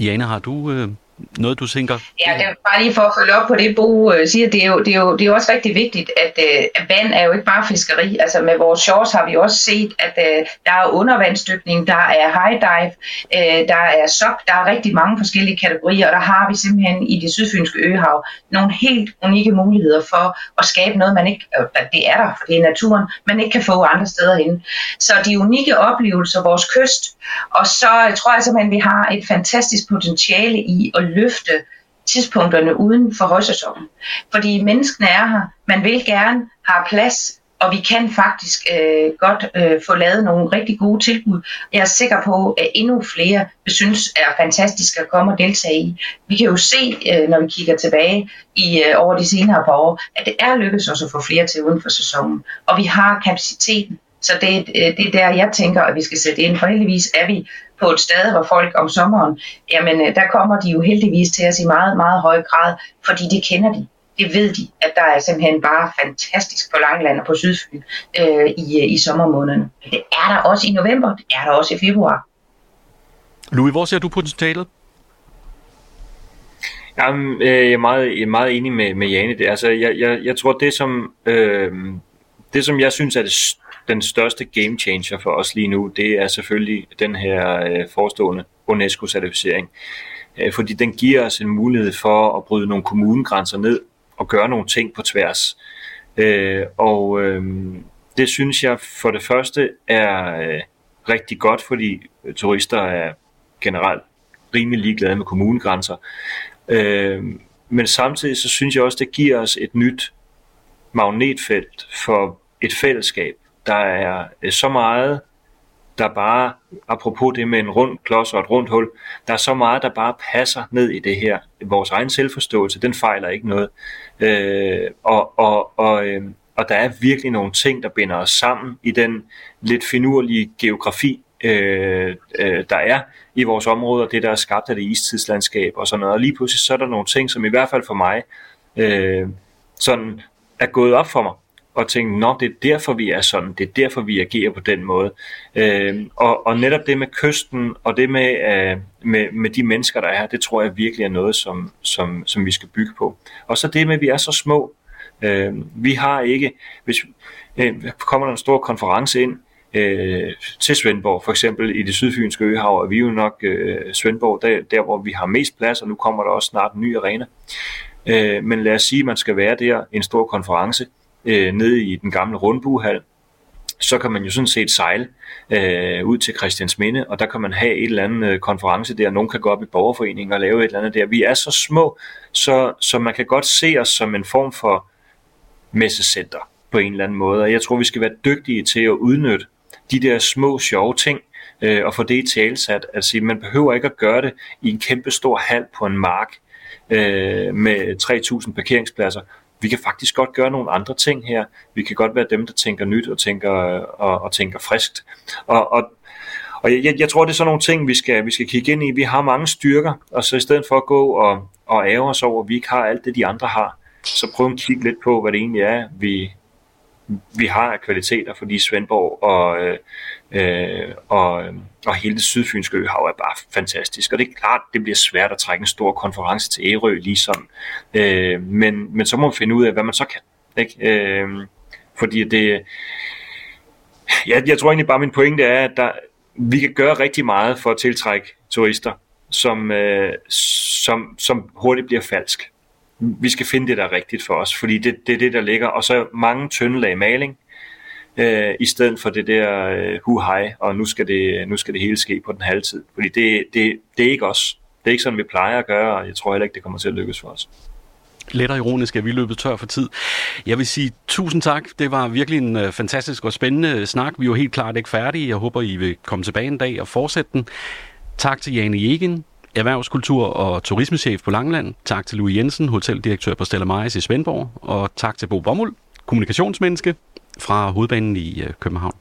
Jana, har du øh, noget, du tænker? Ja, det er bare lige for at følge op på det, Bo øh, siger. Det er, jo, det, er jo, det er jo også rigtig vigtigt, at, øh, at vand er jo ikke bare fiskeri. Altså med vores shorts har vi også set, at øh, der er undervandsdykning, der er high dive, øh, der er SOP, der er rigtig mange forskellige kategorier, og der har vi simpelthen i det sydfynske øhav nogle helt unikke muligheder for at skabe noget, man ikke, øh, det er der, for det er naturen, man ikke kan få andre steder hen. Så de unikke oplevelser, vores kyst, og så tror jeg simpelthen, at vi har et fantastisk potentiale i at løfte tidspunkterne uden for højsæsonen. Fordi menneskene er her, man vil gerne have plads, og vi kan faktisk øh, godt øh, få lavet nogle rigtig gode tilbud. Jeg er sikker på, at endnu flere vil synes er fantastisk at komme og deltage i. Vi kan jo se, øh, når vi kigger tilbage i øh, over de senere par år, at det er lykkedes os at få flere til uden for sæsonen. Og vi har kapaciteten. Så det, øh, det er der, jeg tænker, at vi skal sætte ind. For heldigvis er vi på et sted, hvor folk om sommeren, jamen øh, der kommer de jo heldigvis til os i meget, meget høj grad, fordi det kender de. Det ved de, at der er simpelthen bare fantastisk på Langeland og på Sydfyn øh, i, øh, i sommermånederne. Det er der også i november, det er der også i februar. Louis, hvor ser du potentialet? Jamen, øh, jeg er meget, jeg er meget enig med, med Jane. Det. Altså, jeg, jeg, jeg tror, det som, øh, det som jeg synes er det, den største game changer for os lige nu, det er selvfølgelig den her øh, forestående UNESCO-certificering. Øh, fordi den giver os en mulighed for at bryde nogle kommunegrænser ned og gøre nogle ting på tværs. Øh, og øh, det synes jeg for det første er øh, rigtig godt, fordi turister er generelt rimelig ligeglade med kommunegrænser. Øh, men samtidig så synes jeg også, det giver os et nyt magnetfelt for et fællesskab. Der er øh, så meget, der bare, apropos det med en rund klods og et rundt hul, der er så meget, der bare passer ned i det her. Vores egen selvforståelse, den fejler ikke noget. Øh, og, og, og, øh, og der er virkelig nogle ting, der binder os sammen i den lidt finurlige geografi, øh, øh, der er i vores område, og det der er skabt af det istidslandskab og sådan noget. Og lige pludselig så er der nogle ting, som i hvert fald for mig øh, sådan er gået op for mig og tænke, nå, det er derfor, vi er sådan, det er derfor, vi agerer på den måde. Øh, og, og netop det med kysten, og det med, øh, med, med de mennesker, der er her, det tror jeg virkelig er noget, som, som, som vi skal bygge på. Og så det med, at vi er så små. Øh, vi har ikke, hvis øh, kommer der en stor konference ind, øh, til Svendborg, for eksempel i det sydfynske øhav, og vi er jo nok øh, Svendborg, der, der hvor vi har mest plads, og nu kommer der også snart en ny arena. Øh, men lad os sige, at man skal være der en stor konference øh, nede i den gamle rundbuehal, så kan man jo sådan set sejle øh, ud til Christiansminde, og der kan man have et eller andet øh, konference der. Nogen kan gå op i borgerforeningen og lave et eller andet der. Vi er så små, så, så man kan godt se os som en form for messecenter på en eller anden måde. Og jeg tror, vi skal være dygtige til at udnytte de der små sjove ting, øh, og få det i talsat. Altså, man behøver ikke at gøre det i en kæmpe stor hal på en mark øh, med 3.000 parkeringspladser. Vi kan faktisk godt gøre nogle andre ting her. Vi kan godt være dem, der tænker nyt og tænker, øh, og, og tænker friskt. Og, og, og jeg, jeg tror, det er sådan nogle ting, vi skal, vi skal kigge ind i. Vi har mange styrker, og så i stedet for at gå og, og ære os over, at vi ikke har alt det, de andre har, så prøv at kigge lidt på, hvad det egentlig er, vi, vi har af kvaliteter, fordi Svendborg og, øh, øh, og, og hele det sydfynske øhav er bare fantastisk. Og det er klart, det bliver svært at trække en stor konference til Ærø ligesom. Øh, men, men så må man finde ud af, hvad man så kan. Ikke? Øh, fordi det... Ja, jeg tror egentlig bare, min pointe er, at der, vi kan gøre rigtig meget for at tiltrække turister, som, øh, som, som hurtigt bliver falsk vi skal finde det, der er rigtigt for os, fordi det, det er det, der ligger. Og så mange tynde lag maling, øh, i stedet for det der øh, hu hej, og nu skal, det, nu skal det hele ske på den halve tid. Fordi det, det, det er ikke os. Det er ikke sådan, vi plejer at gøre, og jeg tror heller ikke, det kommer til at lykkes for os. Let og ironisk er vi løbet tør for tid. Jeg vil sige tusind tak. Det var virkelig en øh, fantastisk og spændende øh, snak. Vi er jo helt klart ikke færdige. Jeg håber, I vil komme tilbage en dag og fortsætte den. Tak til Jane Jegen, erhvervskultur- og turismechef på Langland. Tak til Louis Jensen, hoteldirektør på Stella Maris i Svendborg. Og tak til Bo Bommel, kommunikationsmenneske fra hovedbanen i øh, København.